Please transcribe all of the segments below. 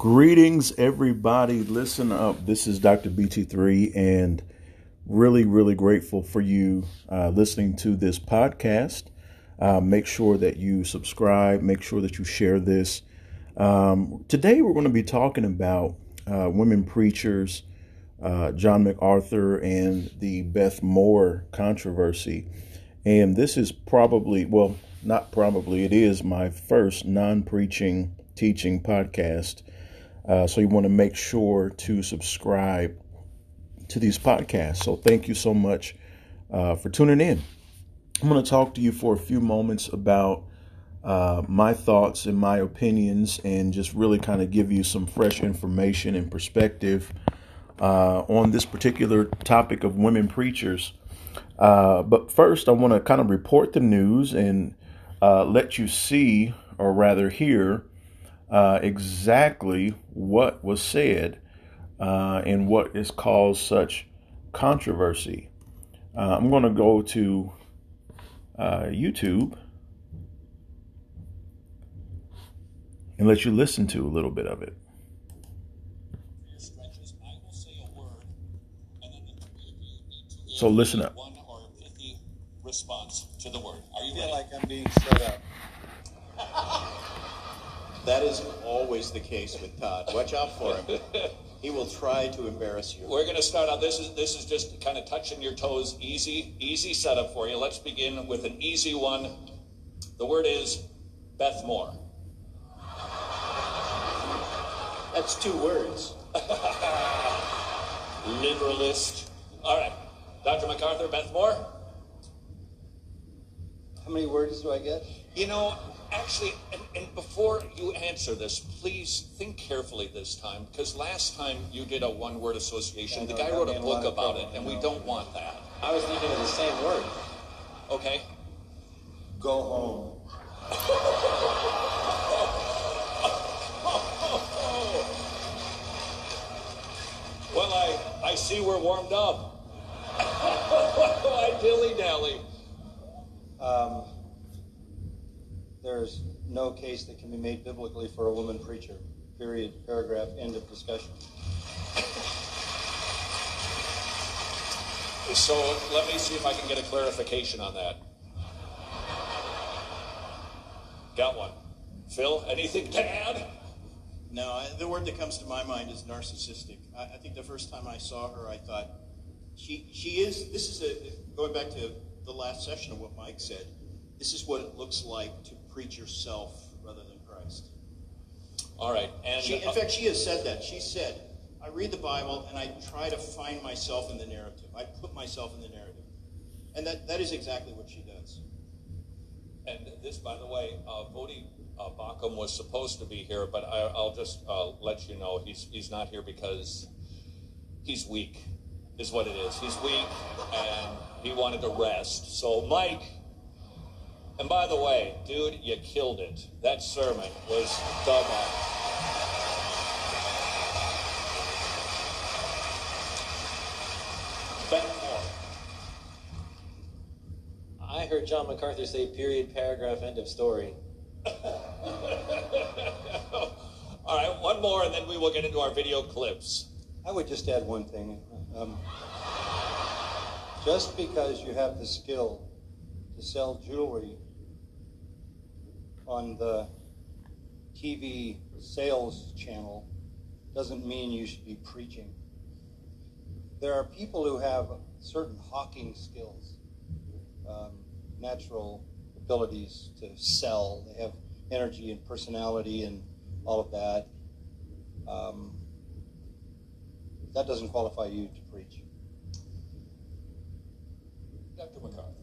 Greetings, everybody. Listen up. This is Dr. BT3, and really, really grateful for you uh, listening to this podcast. Uh, make sure that you subscribe, make sure that you share this. Um, today, we're going to be talking about uh, women preachers, uh, John MacArthur, and the Beth Moore controversy. And this is probably, well, not probably, it is my first non preaching teaching podcast. Uh, so you want to make sure to subscribe to these podcasts. So thank you so much uh, for tuning in. I'm going to talk to you for a few moments about uh, my thoughts and my opinions and just really kind of give you some fresh information and perspective uh, on this particular topic of women preachers. Uh, but first, I want to kind of report the news and uh, let you see, or rather hear, uh, exactly what was said uh, and what has caused such controversy. Uh, I'm going to go to uh, YouTube and let you listen to a little bit of it. So listen up. One or pithy response to the word. Are you I feel like I'm being set up. That is always the case with Todd. Watch out for him. He will try to embarrass you. We're going to start out. This is this is just kind of touching your toes. Easy, easy setup for you. Let's begin with an easy one. The word is Beth Moore. That's two words. Literalist. All right, Dr. MacArthur, Beth Moore. How many words do I get? You know, actually, and, and before you answer this, please think carefully this time, because last time you did a one-word association. Yeah, the no, guy wrote a in a book about trouble, it, and you we don't want that. I was thinking of the same word. Okay. Go home. Well, I, I see we're warmed up. I dilly dally. Um, there's no case that can be made biblically for a woman preacher. Period. Paragraph. End of discussion. So let me see if I can get a clarification on that. Got one. Phil, anything to add? No, I- the word that comes to my mind is narcissistic. I, I think the first time I saw her, I thought she she is. This is a going back to the last session of what Mike said. This is what it looks like to preach yourself rather than Christ. All right. And She, in uh, fact, she has said that. She said, "I read the Bible and I try to find myself in the narrative. I put myself in the narrative," and that that is exactly what she does. And this, by the way, uh, Voddie uh, Baucham was supposed to be here, but I, I'll just uh, let you know he's he's not here because he's weak, is what it is. He's weak, and he wanted to rest. So, Mike. And by the way, dude, you killed it. That sermon was up. Ben Moore. I heard John MacArthur say period, paragraph, end of story. All right, one more, and then we will get into our video clips. I would just add one thing. Um, just because you have the skill to sell jewelry on the TV sales channel doesn't mean you should be preaching. There are people who have certain hawking skills, um, natural abilities to sell. They have energy and personality and all of that. Um, that doesn't qualify you to preach. Dr. MacArthur,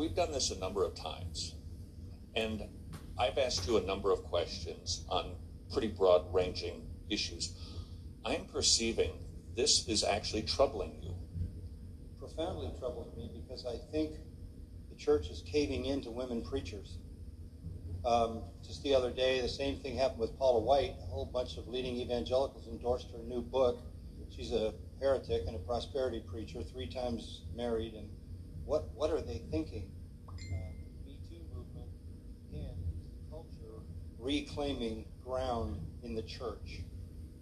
we've done this a number of times, and I've asked you a number of questions on pretty broad ranging issues. I'm perceiving this is actually troubling you. Profoundly troubling me because I think the church is caving in to women preachers. Um, just the other day, the same thing happened with Paula White. A whole bunch of leading evangelicals endorsed her new book. She's a heretic and a prosperity preacher, three times married. And what what are they thinking? Uh, Me Too movement the culture reclaiming ground in the church.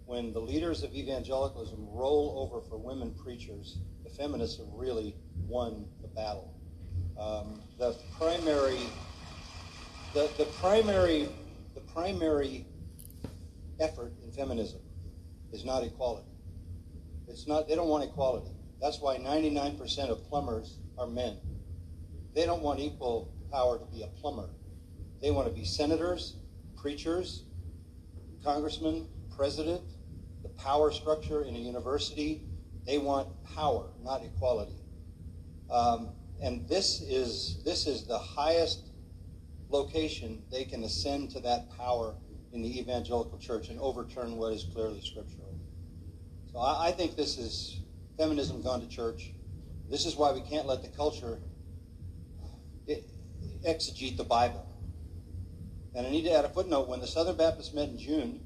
When the leaders of evangelicalism roll over for women preachers, the feminists have really won the battle. Um, the primary, the, the primary, the primary effort in feminism is not equality. It's not. They don't want equality. That's why 99% of plumbers are men. They don't want equal power to be a plumber. They want to be senators, preachers, congressmen, president, the power structure in a university. They want power, not equality. Um, and this is this is the highest location they can ascend to that power in the evangelical church and overturn what is clearly scriptural. So I, I think this is feminism gone to church. This is why we can't let the culture exegete the Bible. And I need to add a footnote. When the Southern Baptists met in June,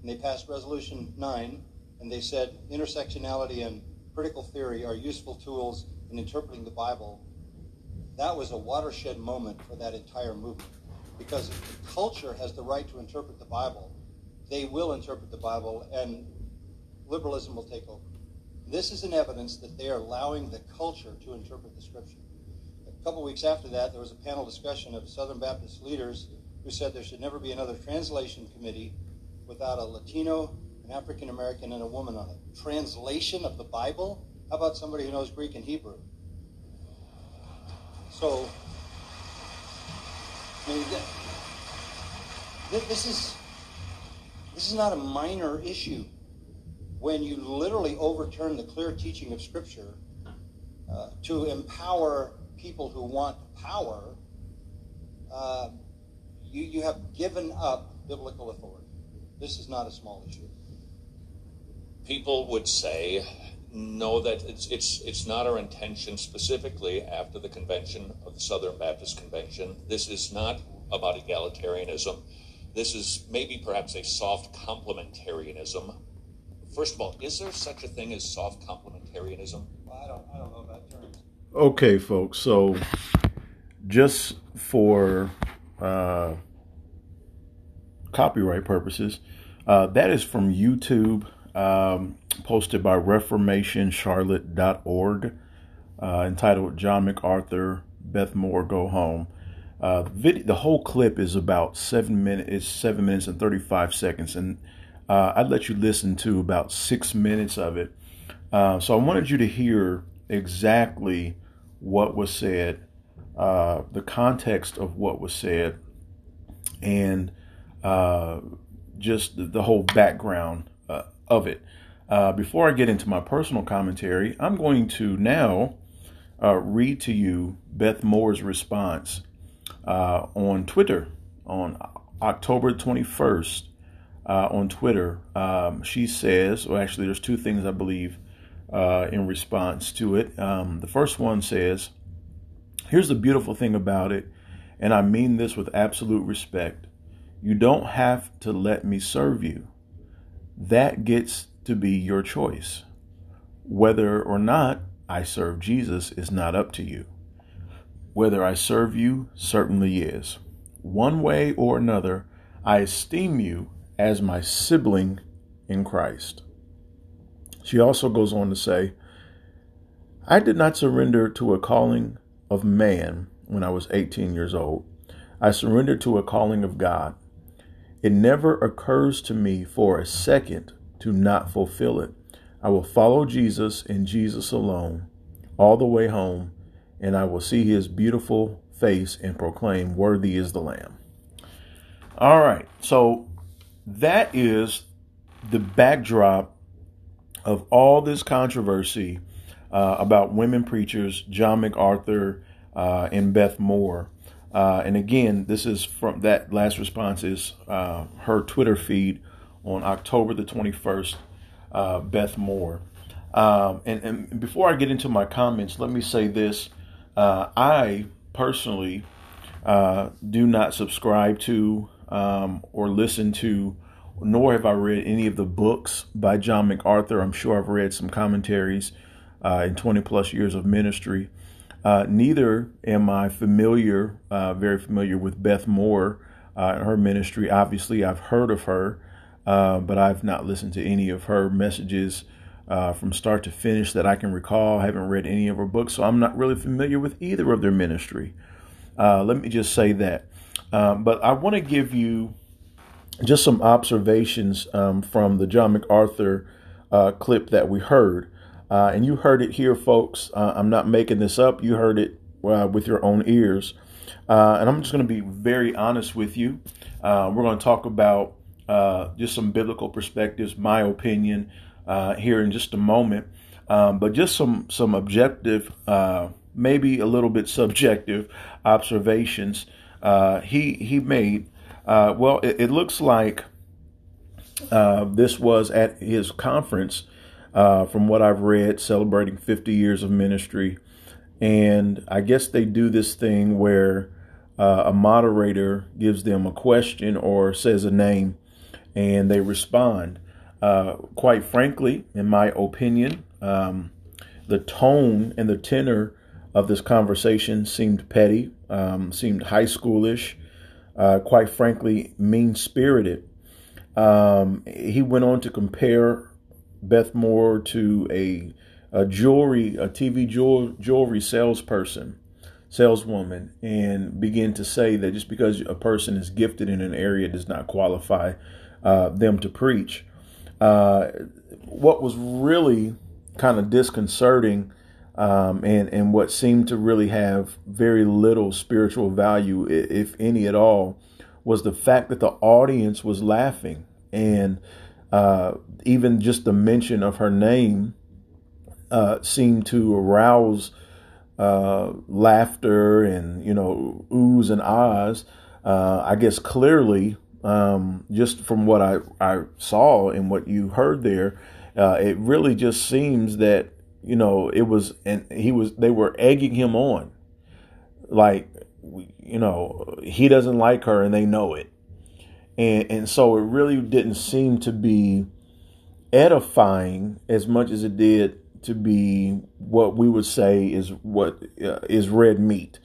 and they passed Resolution 9, and they said intersectionality and critical theory are useful tools in interpreting the Bible, that was a watershed moment for that entire movement. Because if culture has the right to interpret the Bible, they will interpret the Bible, and liberalism will take over. This is an evidence that they are allowing the culture to interpret the Scripture. A couple weeks after that, there was a panel discussion of Southern Baptist leaders who said there should never be another translation committee without a Latino, an African American, and a woman on it. Translation of the Bible? How about somebody who knows Greek and Hebrew? So, I mean, this is this is not a minor issue. When you literally overturn the clear teaching of Scripture uh, to empower people who want power, uh, you, you have given up biblical authority. This is not a small issue. People would say, no, that it's, it's, it's not our intention specifically after the convention of the Southern Baptist Convention. This is not about egalitarianism. This is maybe perhaps a soft complementarianism. First of all, is there such a thing as soft complementarianism? Well, I don't, I don't know that term. Okay, folks. So, just for uh, copyright purposes, uh, that is from YouTube, um, posted by ReformationCharlotte.org, uh, entitled "John MacArthur, Beth Moore Go Home." Uh, the, video, the whole clip is about seven minutes. It's seven minutes and thirty-five seconds, and uh, I'd let you listen to about six minutes of it. Uh, so I wanted you to hear exactly what was said, uh, the context of what was said, and uh, just the, the, whole background uh, of it. Uh, before I get into my personal commentary, I'm going to now read to you Beth Moore's response on Twitter on October 21st. On Twitter, um, she says, well, actually, there's two things I believe uh, in response to it. Um, the first one says, Here's the beautiful thing about it, and I mean this with absolute respect. You don't have to let me serve you. That gets to be your choice. Whether or not I serve Jesus is not up to you. Whether I serve you certainly is. One way or another, I esteem you as my sibling in Christ. She also goes on to say, I did not surrender to a calling of man when I was 18 years old. I surrendered to a calling of God. It never occurs to me for a second to not fulfill it. I will follow Jesus and Jesus alone all the way home, and I will see his beautiful face and proclaim, Worthy is the Lamb. All right, so that is the backdrop of all this controversy uh, about women preachers, John MacArthur uh, and Beth Moore. Uh, and again, this is from that last response is uh, her Twitter feed on October the 21st, uh, Beth Moore. Um, and, and, before I get into my comments, let me say this. Uh, I personally do not subscribe to um, or listen to nor have I read any of the books by John MacArthur. I'm sure I've read some commentaries uh, in 20 plus years of ministry. Uh, neither am I familiar, uh, very familiar with Beth Moore. uh, her ministry. Obviously, I've heard of her, uh, but I've not listened to any of her messages uh, from start to finish that I can recall. I haven't read any of her books, so I'm not really familiar with either of their ministry. Let me just say that. Um, but I want to give you just some observations um, from the John MacArthur uh, clip that we heard. Uh, and you heard it here, folks. Uh, I'm not making this up. You heard it uh, with your own ears. Uh, and I'm just going to be very honest with you. Uh, we're going to talk about just some biblical perspectives, my opinion, here in just a moment. Um, but just some some objective, maybe a little bit subjective observations he he made. well, it, it, looks like this was at his conference uh, from what I've read, celebrating 50 years of ministry. And I guess they do this thing where uh, a moderator gives them a question or says a name and they respond. Uh, quite frankly, in my opinion, um, the tone and the tenor of this conversation seemed petty, um, seemed high schoolish, uh, quite frankly, mean spirited. Um, he went on to compare Beth Moore to a, a jewelry, a TV jewel, jewelry salesperson, saleswoman, and begin to say that just because a person is gifted in an area does not qualify uh, them to preach. Uh, what was really kind of disconcerting um, and, and what seemed to really have very little spiritual value, if any at all, was the fact that the audience was laughing. And uh, even just the mention of her name uh, seemed to arouse uh, laughter and you know oohs and ahs. Uh, I guess clearly, um, just from what I, I saw and what you heard there, uh, it really just seems that you know it was and he was they were egging him on, like you know he doesn't like her and they know it and and so it really didn't seem to be edifying as much as it did to be what we would say is what uh, is red meat.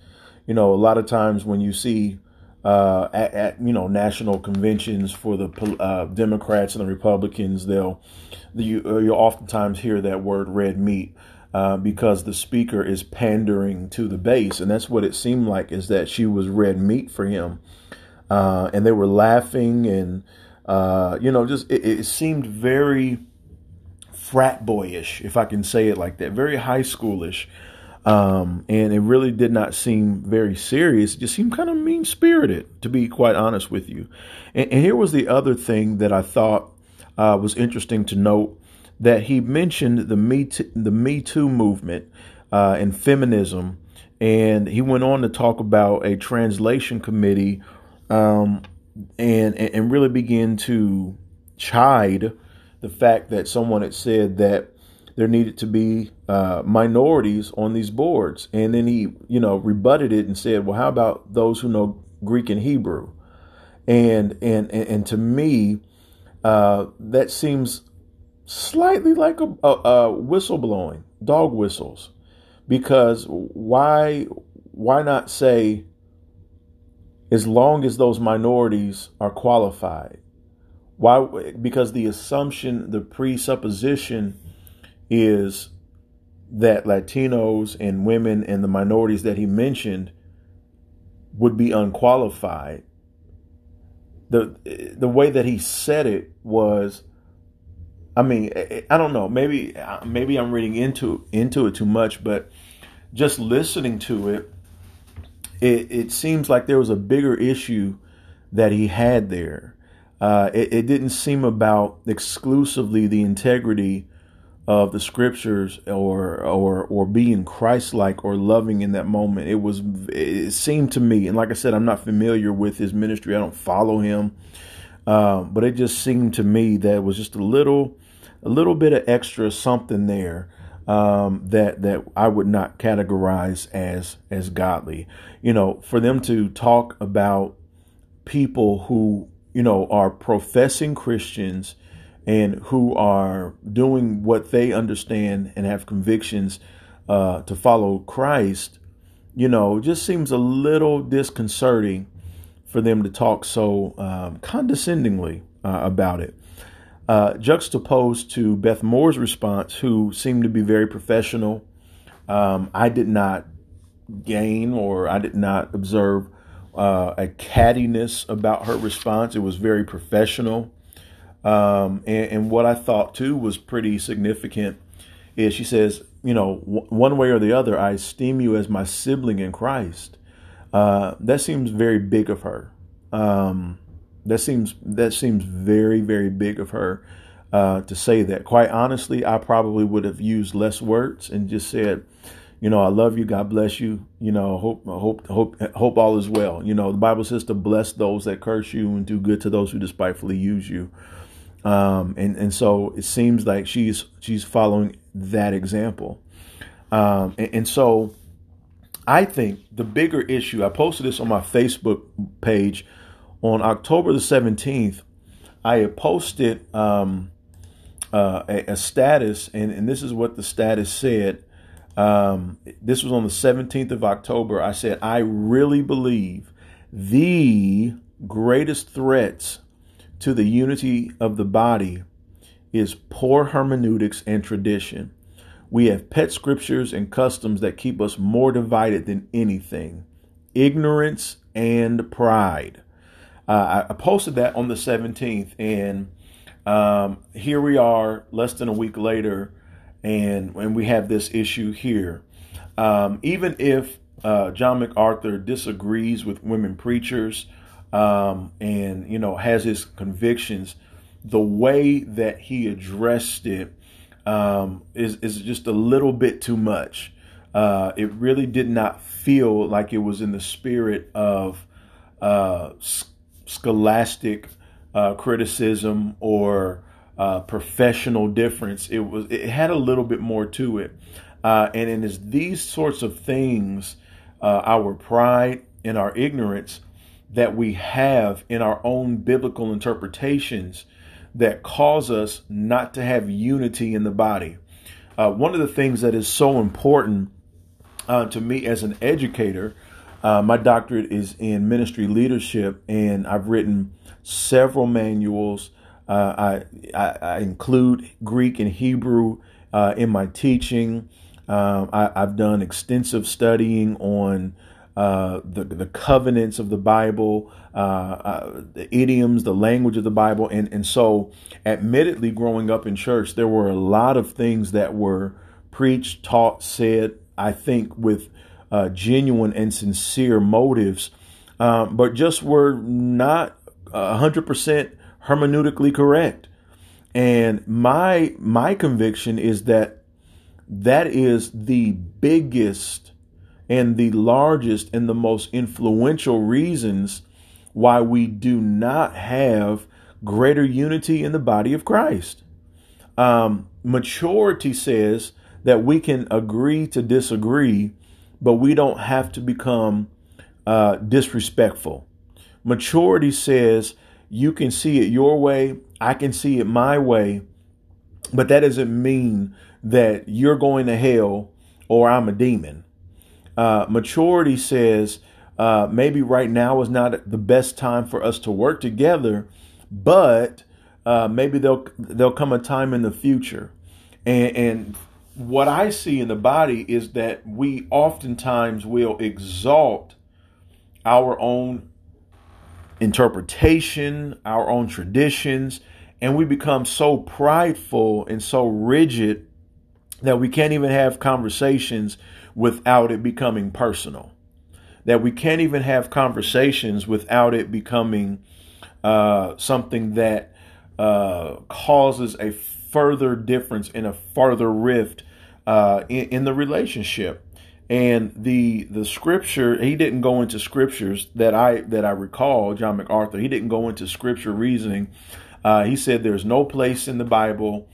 You know, a lot of times when you see uh, at, at, you know national conventions for the uh, Democrats and the Republicans, they'll you uh, you'll oftentimes hear that word red meat. Uh, because the speaker is pandering to the base, and that's what it seemed like is that she was red meat for him uh, and they were laughing and uh, you know just it, it, seemed very frat boyish if i can say it like that very high schoolish um, and it really did not seem very serious. It just seemed kind of mean spirited to be quite honest with you. And, and, here was the other thing that i thought uh, was interesting to note that he mentioned the me too, the me too movement uh, and feminism and he went on to talk about a translation committee um, and and really begin to chide the fact that someone had said that there needed to be uh, minorities on these boards, and then he you know rebutted it and said, well, how about those who know Greek and Hebrew? And and and, and to me, uh, that seems slightly like a, a, a whistleblowing, dog whistles, because why why not say as long as those minorities are qualified. Why? Because the assumption, the presupposition is that Latinos and women and the minorities that he mentioned would be unqualified. The the way that he said it was I mean, I don't know, maybe maybe I'm reading into into it too much, but just listening to it it, it seems like there was a bigger issue that he had there. Uh, it, it, didn't seem about exclusively the integrity of the scriptures or or or being Christ-like or loving in that moment. It was it seemed to me, and like I said, I'm not familiar with his ministry. I don't follow him, um, but it just seemed to me that it was just a little a little bit of extra something there um, that that I would not categorize as as godly. You know, for them to talk about people who you know are professing Christians and who are doing what they understand and have convictions uh, to follow Christ, you know, just seems a little disconcerting for them to talk so um, condescendingly uh, about it. Uh, juxtaposed to Beth Moore's response, who seemed to be very professional. Um, I did not gain or I did not observe uh, a cattiness about her response. It was very professional. Um, and, and, what I thought too was pretty significant is she says, you know, w- one way or the other, I esteem you as my sibling in Christ. Uh, that seems very big of her. Um, that seems that seems very very big of her uh, to say that. Quite honestly, I probably would have used less words and just said, you know, I love you. God bless you. You know, hope hope hope hope all is well. You know, the Bible says to bless those that curse you and do good to those who despitefully use you. Um, and and so it seems like she's she's following that example. Um, and, and so I think the bigger issue. I posted this on my Facebook page on October the seventeenth. I posted um, uh, a, a, status, and, and this is what the status said. Um, this was on the 17th of October. I said, I really believe the greatest threats to the unity of the body is poor hermeneutics and tradition. We have pet scriptures and customs that keep us more divided than anything ignorance and pride. Uh, I posted that on the 17th, and um, here we are, less than a week later, and when we have this issue here. Um, even if uh, John MacArthur disagrees with women preachers um, and you know has his convictions, the way that he addressed it um, is is just a little bit too much. Uh, it really did not feel like it was in the spirit of uh, scholastic uh, criticism or uh, professional difference. It was it had a little bit more to it, uh, and it is these sorts of things, uh, our pride and our ignorance that we have in our own biblical interpretations that cause us not to have unity in the body. Uh, one of the things that is so important uh, to me as an educator, uh, my doctorate is in ministry leadership, and I've written several manuals uh, I, I, I, include Greek and Hebrew uh, in my teaching. Um, I, have done extensive studying on uh, the the covenants of the Bible, uh, uh, the idioms, the language of the Bible, and and so, admittedly, growing up in church, there were a lot of things that were preached, taught, said. I think with uh, genuine and sincere motives, um, but just were not hundred percent hermeneutically correct. And my my conviction is that that is the biggest and the largest and the most influential reasons why we do not have greater unity in the body of Christ. Um, maturity says that we can agree to disagree, but we don't have to become uh, disrespectful. Maturity says you can see it your way, I can see it my way, but that doesn't mean that you're going to hell or I'm a demon. Uh, maturity says uh, maybe right now is not the best time for us to work together, but uh, maybe there'll there'll come a time in the future, and, and what I see in the body is that we oftentimes will exalt our own interpretation, our own traditions, and we become so prideful and so rigid that we can't even have conversations without it becoming personal. That we can't even have conversations without it becoming uh, something that uh, causes a further difference and a further rift uh, in, in the relationship and the the scripture he didn't go into scriptures that i that i recall john macarthur he didn't go into scripture reasoning uh, he said there's no place in the bible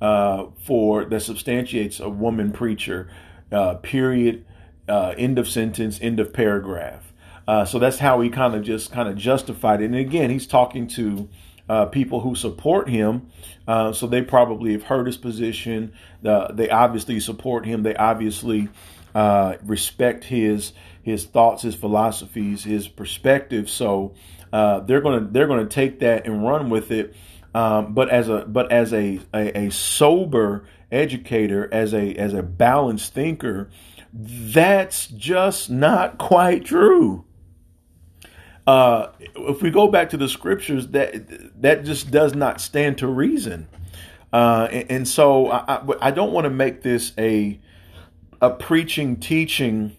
uh, for that substantiates a woman preacher uh, period uh, end of sentence end of paragraph uh, so that's how he kind of just kind of justified it and again he's talking to uh, people who support him. Uh, so they probably have heard his position. they obviously support him. They obviously uh, respect his his thoughts, his philosophies, his perspective. So uh, they're gonna they're gonna take that and run with it. Um, but as a but as a, a, a sober educator, as a as a balanced thinker, that's just not quite true. Uh, if we go back to the scriptures, that that just does not stand to reason. Uh, and, and, so I, I don't want to make this a a preaching teaching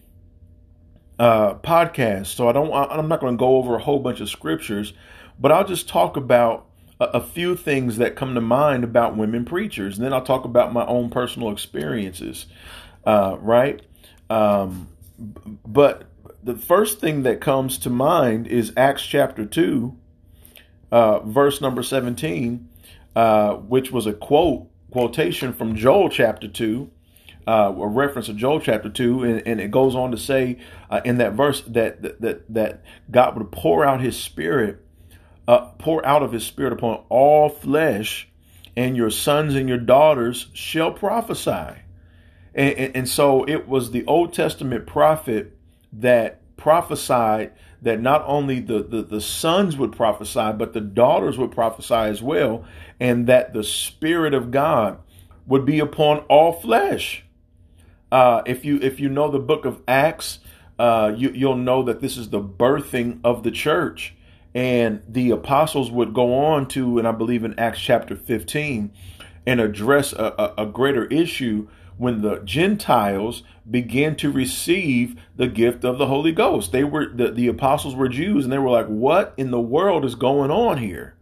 uh, podcast. So I don't. I'm not going to go over a whole bunch of scriptures, but I'll just talk about a, few things that come to mind about women preachers, and then I'll talk about my own personal experiences. Uh, right. Um, but the first thing that comes to mind is Acts chapter 2, uh, verse number 17, uh, which was a quote, quotation from Joel chapter 2, uh, a reference to Joel chapter 2, and, and it goes on to say uh, in that verse that, that, that God would pour out his spirit, uh, pour out of his spirit upon all flesh, and your sons and your daughters shall prophesy. And, and, and so it was the Old Testament prophet that prophesied that not only the, the, the, sons would prophesy, but the daughters would prophesy as well, and that the Spirit of God would be upon all flesh. Uh, if you if you know the book of Acts, uh, you, you'll know that this is the birthing of the church, and the apostles would go on to, and I believe in Acts chapter 15, and address a, a, a greater issue when the Gentiles began to receive the gift of the Holy Ghost. They were the, the apostles were Jews and they were like, What in the world is going on here?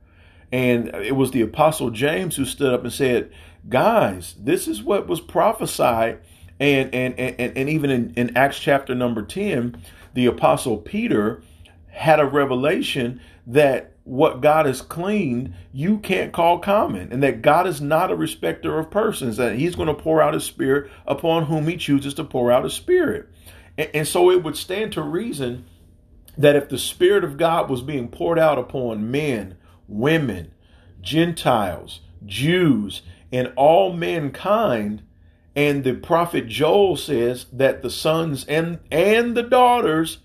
And it was the apostle James who stood up and said, Guys, this is what was prophesied. And and and, and even in, in Acts chapter number 10, the apostle Peter had a revelation that what God has cleaned, you can't call common, and that God is not a respecter of persons, that He's going to pour out His Spirit upon whom He chooses to pour out His Spirit. And, and so it would stand to reason that if the Spirit of God was being poured out upon men, women, Gentiles, Jews, and all mankind, and the prophet Joel says that the sons and, and the daughters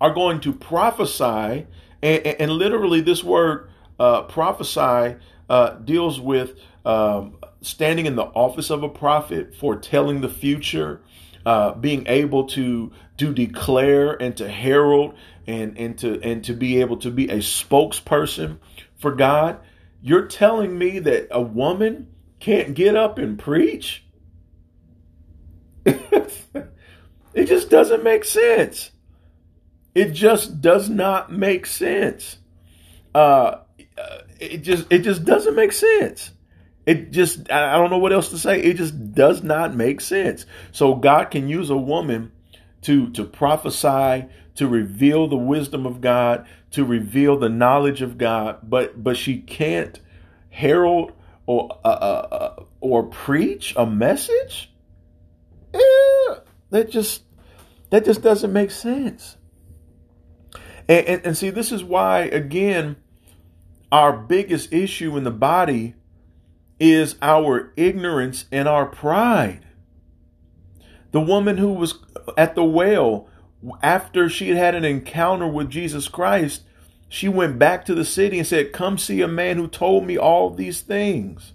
are going to prophesy and, and literally, this word uh, prophesy uh, deals with um, standing in the office of a prophet, foretelling the future, uh, being able to to declare and to herald and and to and to be able to be a spokesperson for God. You're telling me that a woman can't get up and preach? it just doesn't make sense. It just does not make sense. Uh, it just it just doesn't make sense. It just I don't know what else to say. It just does not make sense. So God can use a woman to to prophesy, to reveal the wisdom of God, to reveal the knowledge of God, but but she can't herald or uh, uh, uh or preach a message. Yeah, that just that just doesn't make sense. And, and, and see, this is why, again, our biggest issue in the body is our ignorance and our pride. The woman who was at the well, after she had had an encounter with Jesus Christ, she went back to the city and said, Come see a man who told me all these things.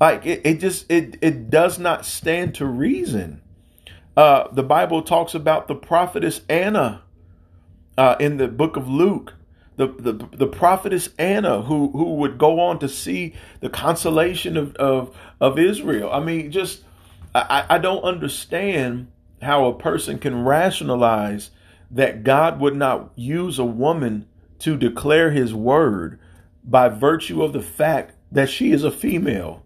Like it, it just it it does not stand to reason. Uh, the Bible talks about the prophetess Anna uh, in the book of Luke, the, the, the prophetess Anna, who, who would go on to see the consolation of, of, of Israel. I mean, just, I, I don't understand how a person can rationalize that God would not use a woman to declare his word by virtue of the fact that she is a female.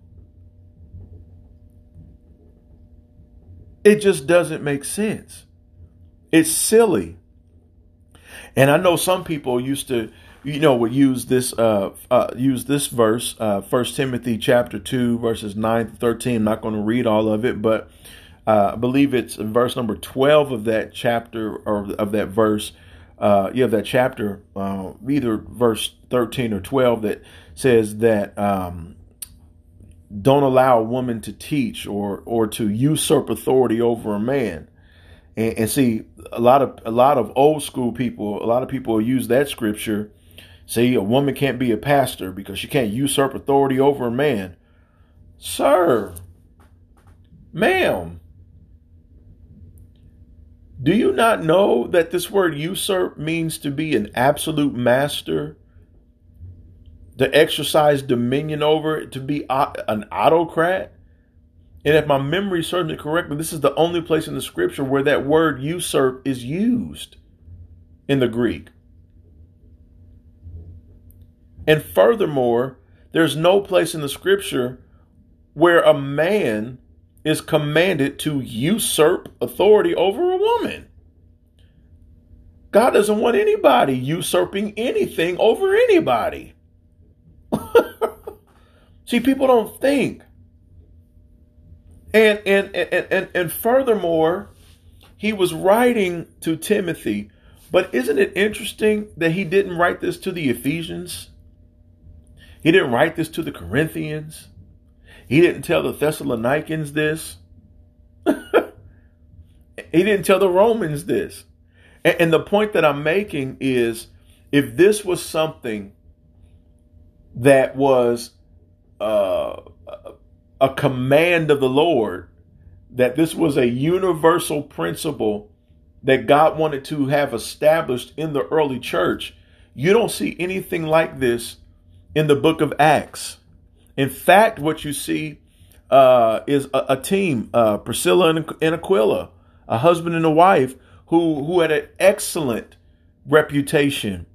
It just doesn't make sense. It's silly. And I know some people used to, you know, would use this uh, uh use this verse, uh First Timothy chapter two, verses nine to thirteen. I'm not going to read all of it, but uh, I believe it's verse number twelve of that chapter or of that verse. Uh, you have that chapter, uh, either verse thirteen or twelve, that says that um, don't allow a woman to teach or or to usurp authority over a man. And, and, see, a lot of a lot of old school people, a lot of people use that scripture. See, a woman can't be a pastor because she can't usurp authority over a man. Sir, ma'am, do you not know that this word usurp means to be an absolute master to exercise dominion over to be uh, an autocrat. And if my memory serves me correctly, this is the only place in the scripture where that word usurp is used in the Greek. And furthermore, there's no place in the scripture where a man is commanded to usurp authority over a woman. God doesn't want anybody usurping anything over anybody. See, people don't think. And, and and and and furthermore, he was writing to Timothy, but isn't it interesting that he didn't write this to the Ephesians? He didn't write this to the Corinthians. He didn't tell the Thessalonians this. he didn't tell the Romans this. And, and the point that I'm making is if this was something that was uh, a command of the Lord, that this was a universal principle that God wanted to have established in the early church. You don't see anything like this in the book of Acts. In fact, what you see uh, is a, a team, uh, Priscilla and, and Aquila, a husband and a wife who who had an excellent reputation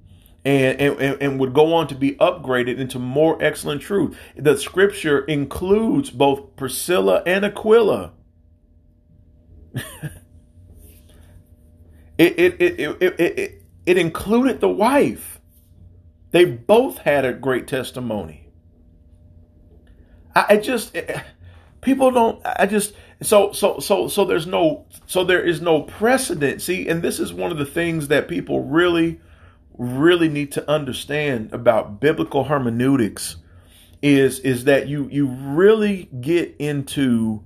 and, and, and would go on to be upgraded into more excellent truth. The scripture includes both Priscilla and Aquila. it, it, it, it, it, it, included the wife. They both had a great testimony. I, I just people don't I just so so so so there's no so there is no precedent. See, and this is one of the things that people really really need to understand about biblical hermeneutics is is that you you really get into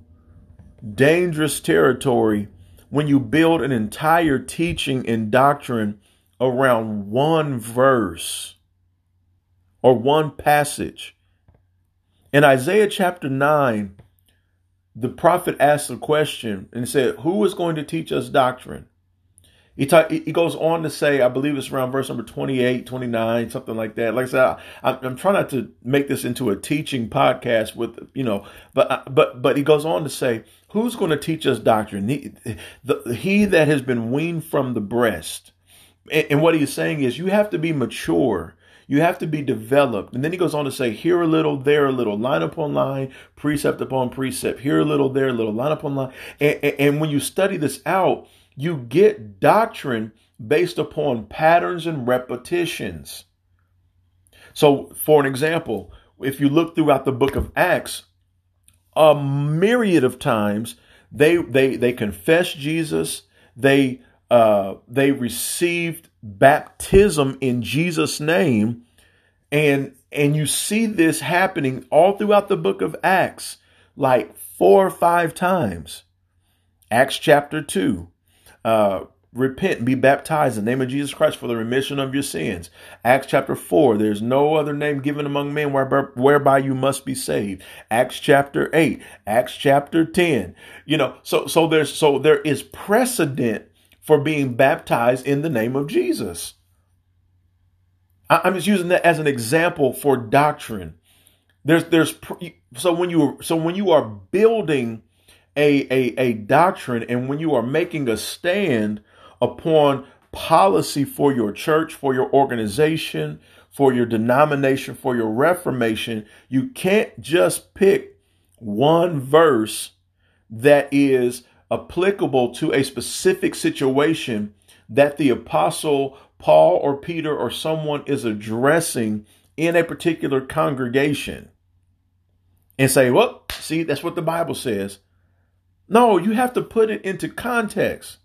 dangerous territory when you build an entire teaching and doctrine around one verse or one passage. In Isaiah chapter 9, the prophet asked a question and said, Who is going to teach us doctrine? He, talk, he goes on to say, I believe it's around verse number 28, 29, something like that. Like I said, I, am trying not to make this into a teaching podcast with, you know, but, uh, but, but he goes on to say, who's going to teach us doctrine? He, the, he that has been weaned from the breast. And, and what he's saying is you have to be mature. You have to be developed. And then he goes on to say, here a little, there a little, line upon line, precept upon precept, here a little, there a little, line upon line. And, and, and when you study this out, you get doctrine based upon patterns and repetitions. So, for an example, if you look throughout the book of Acts, a myriad of times they they they confessed Jesus, they uh, they received baptism in Jesus' name, and and you see this happening all throughout the book of Acts, like four or five times. Acts chapter two, uh, repent and be baptized in the name of Jesus Christ for the remission of your sins. Acts chapter 4, there's no other name given among men whereby you must be saved. Acts chapter 8, Acts chapter 10. You know, so so there's so there is precedent for being baptized in the name of Jesus. I'm just using that as an example for doctrine. There's there's so when you so when you are building a, a, a doctrine and when you are making a stand upon policy for your church, for your organization, for your denomination, for your reformation, you can't just pick one verse that is applicable to a specific situation that the apostle Paul or Peter or someone is addressing in a particular congregation and say, well, see, that's what the Bible says. No, you have to put it into context.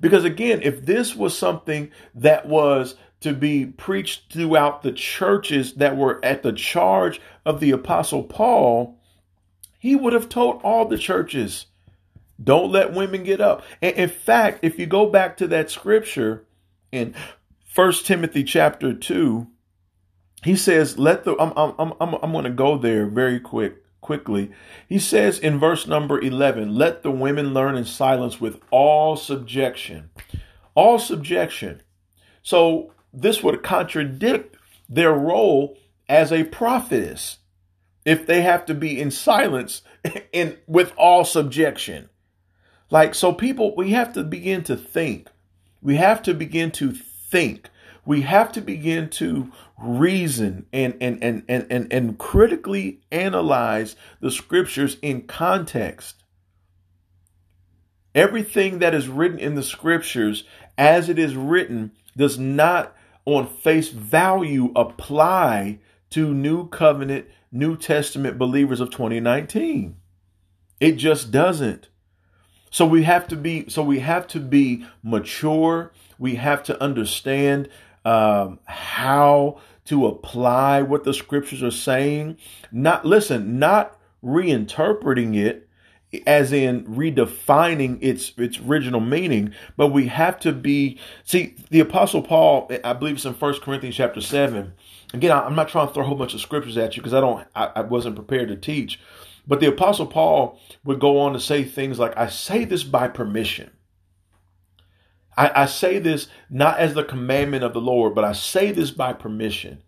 Because again, if this was something that was to be preached throughout the churches that were at the charge of the apostle Paul, he would have told all the churches, don't let women get up. And in fact, if you go back to that scripture in First Timothy chapter 2, he says, let the, I'm, I'm, I'm, I'm going to go there very quick, quickly. He says in verse number 11, let the women learn in silence with all subjection. All subjection. So this would contradict their role as a prophetess if they have to be in silence and with all subjection. Like, so people, we have to begin to think. We have to begin to think. We have to begin to reason and, and, and, and, and, and critically analyze the scriptures in context. Everything that is written in the scriptures as it is written does not on face value apply to new covenant, New Testament believers of 2019. It just doesn't. So we have to be so we have to be mature. We have to understand um, how to apply what the scriptures are saying. Not listen, not reinterpreting it as in redefining its its original meaning but we have to be see the apostle paul i believe it's in First corinthians chapter 7 again i'm not trying to throw a whole bunch of scriptures at you because i don't I, I wasn't prepared to teach. But the apostle paul would go on to say things like i say this by permission I, I say this not as the commandment of the lord but i say this by permission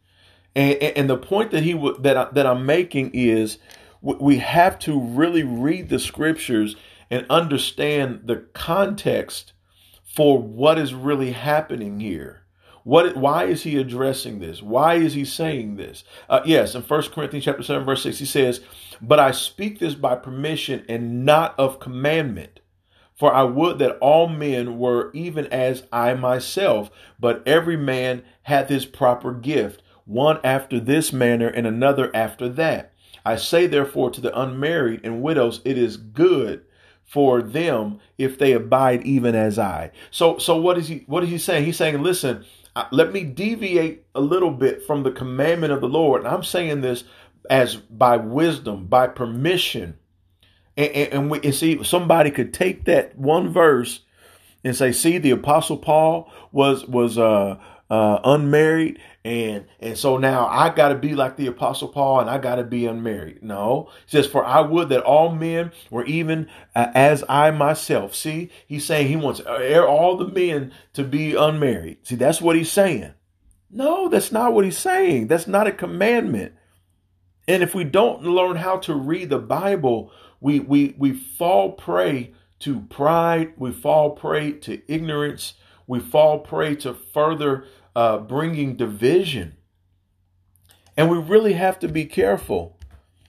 and, and the point that he would that I, that i'm making is we have to really read the scriptures and understand the context for what is really happening here. What? Why is he addressing this? Why is he saying this? Uh, yes, in 1 Corinthians chapter 7, verse 6, he says, But I speak this by permission and not of commandment. For I would that all men were even as I myself, but every man hath his proper gift, one after this manner and another after that. I say therefore to the unmarried and widows, it is good for them if they abide even as I. So, so what is he? What is he saying? He's saying, listen, let me deviate a little bit from the commandment of the Lord. And I'm saying this as by wisdom, by permission. And, and, and we and see somebody could take that one verse and say, see, the apostle Paul was was uh uh, unmarried and and so now I got to be like the apostle Paul and I got to be unmarried. No, he says for I would that all men were even uh, as I myself. See, he's saying he wants all the men to be unmarried. See, that's what he's saying. No, that's not what he's saying. That's not a commandment. And if we don't learn how to read the Bible, we we we fall prey to pride, we fall prey to ignorance, we fall prey to further uh, bringing division. And we really have to be careful.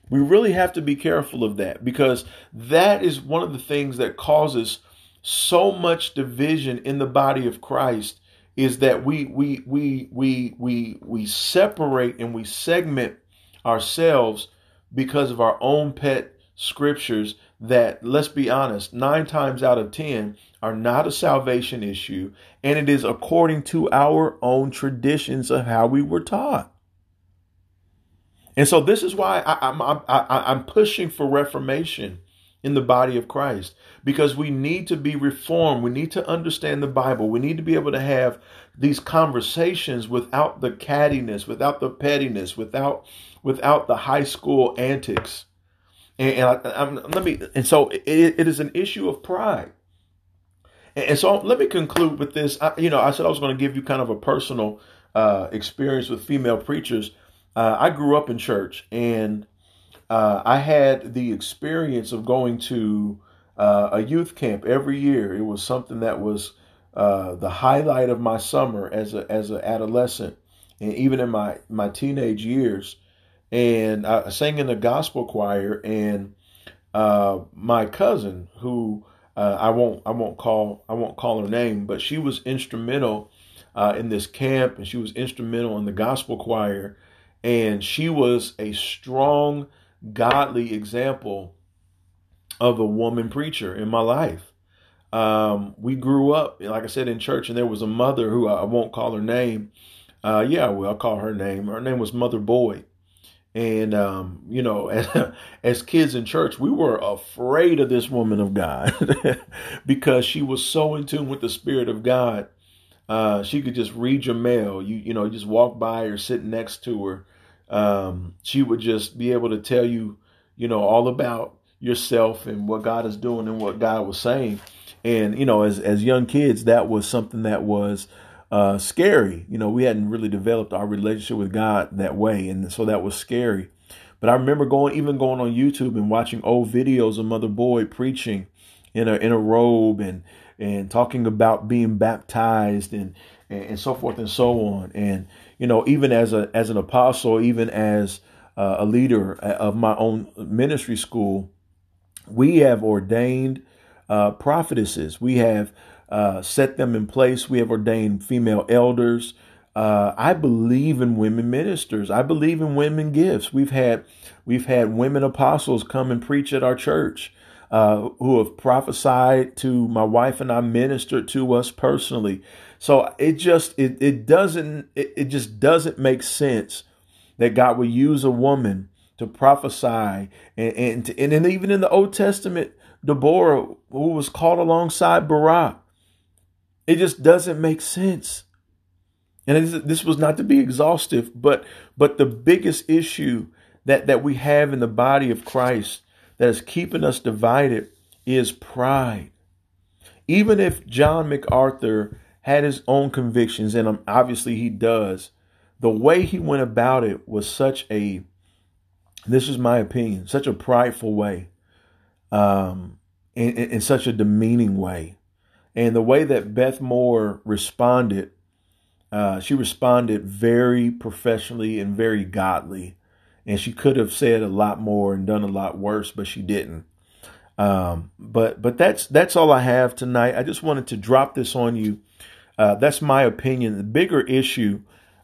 We really have to be careful of that because that is one of the things that causes so much division in the body of Christ is that we we we we we we separate and we segment ourselves because of our own pet scriptures that let's be honest 9 times out of 10 are not a salvation issue, and it is according to our own traditions of how we were taught. And so this is why I, am I'm, I'm pushing for reformation in the body of Christ because we need to be reformed. We need to understand the Bible. We need to be able to have these conversations without the cattiness, without the pettiness, without without the high school antics. And, and I, let me. And so it, it is an issue of pride. And so let me conclude with this. I, you know, I said I was going to give you kind of a personal uh, experience with female preachers. Uh, I grew up in church, and uh, I had the experience of going to uh, a youth camp every year. It was something that was uh, the highlight of my summer as a as an adolescent, and even in my my teenage years. And I sang in the gospel choir, and uh, my cousin who uh, I won't I won't call I won't call her name, but she was instrumental uh, in this camp, and she was instrumental in the gospel choir, and she was a strong, godly example of a woman preacher in my life. Um, we grew up, like I said, in church, and there was a mother who I won't call her name. Uh, yeah, I'll call her name. Her name was Mother Boyd, And, um, you know, as, as kids in church, we were afraid of this woman of God because she was so in tune with the Spirit of God. Uh, she could just read your mail. You, you know, just walk by or sit next to her. Um, she would just be able to tell you, you know, all about yourself and what God is doing and what God was saying. And, you know, as, as young kids, that was something that was, uh, scary. You know, we hadn't really developed our relationship with God that way, and so that was scary. But I remember going, even going on YouTube and watching old videos of Mother Boyd preaching in a in a robe and and talking about being baptized and and, so forth and so on. And you know, even as a as an apostle, even as uh, a leader of my own ministry school, we have ordained uh, prophetesses. We have uh, set them in place. We have ordained female elders. Uh, I believe in women ministers. I believe in women gifts. We've had we've had women apostles come and preach at our church uh, who have prophesied to my wife and I ministered to us personally. So it just it it doesn't it, it just doesn't make sense that God would use a woman to prophesy and and, and, and even in the Old Testament, Deborah who was called alongside Barak it just doesn't make sense. And this was not to be exhaustive, but but the biggest issue that that we have in the body of Christ that is keeping us divided is pride. Even if John MacArthur had his own convictions, and obviously he does, the way he went about it was such a, this is my opinion, such a prideful way, um, in, in such a demeaning way. And the way that Beth Moore responded, uh, she responded very professionally and very godly. And she could have said a lot more and done a lot worse, but she didn't. Um, but but that's that's all I have tonight. I just wanted to drop this on you. Uh, that's my opinion. The bigger issue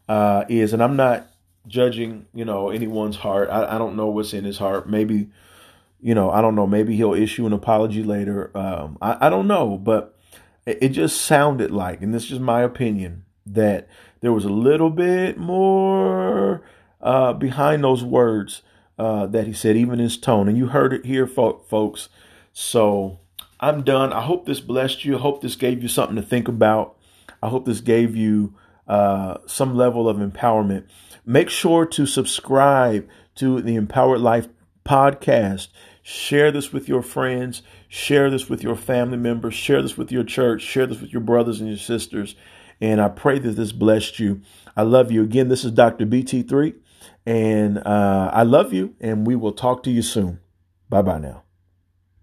uh, is, and I'm not judging, you know, anyone's heart. I, I, don't know what's in his heart. Maybe, you know, I don't know. Maybe he'll issue an apology later. Um, I, I don't know, but it just sounded like, and this is my opinion, that there was a little bit more uh, behind those words uh, that he said, even his tone. And you heard it here, folks. So I'm done. I hope this blessed you. I hope this gave you something to think about. I hope this gave you uh, some level of empowerment. Make sure to subscribe to the Empowered Life podcast. Share this with your friends. Share this with your family members. Share this with your church. Share this with your brothers and your sisters. And I pray that this blessed you. I love you. Again, this is Dr. BT3. And uh, I love you. And we will talk to you soon. Bye bye now.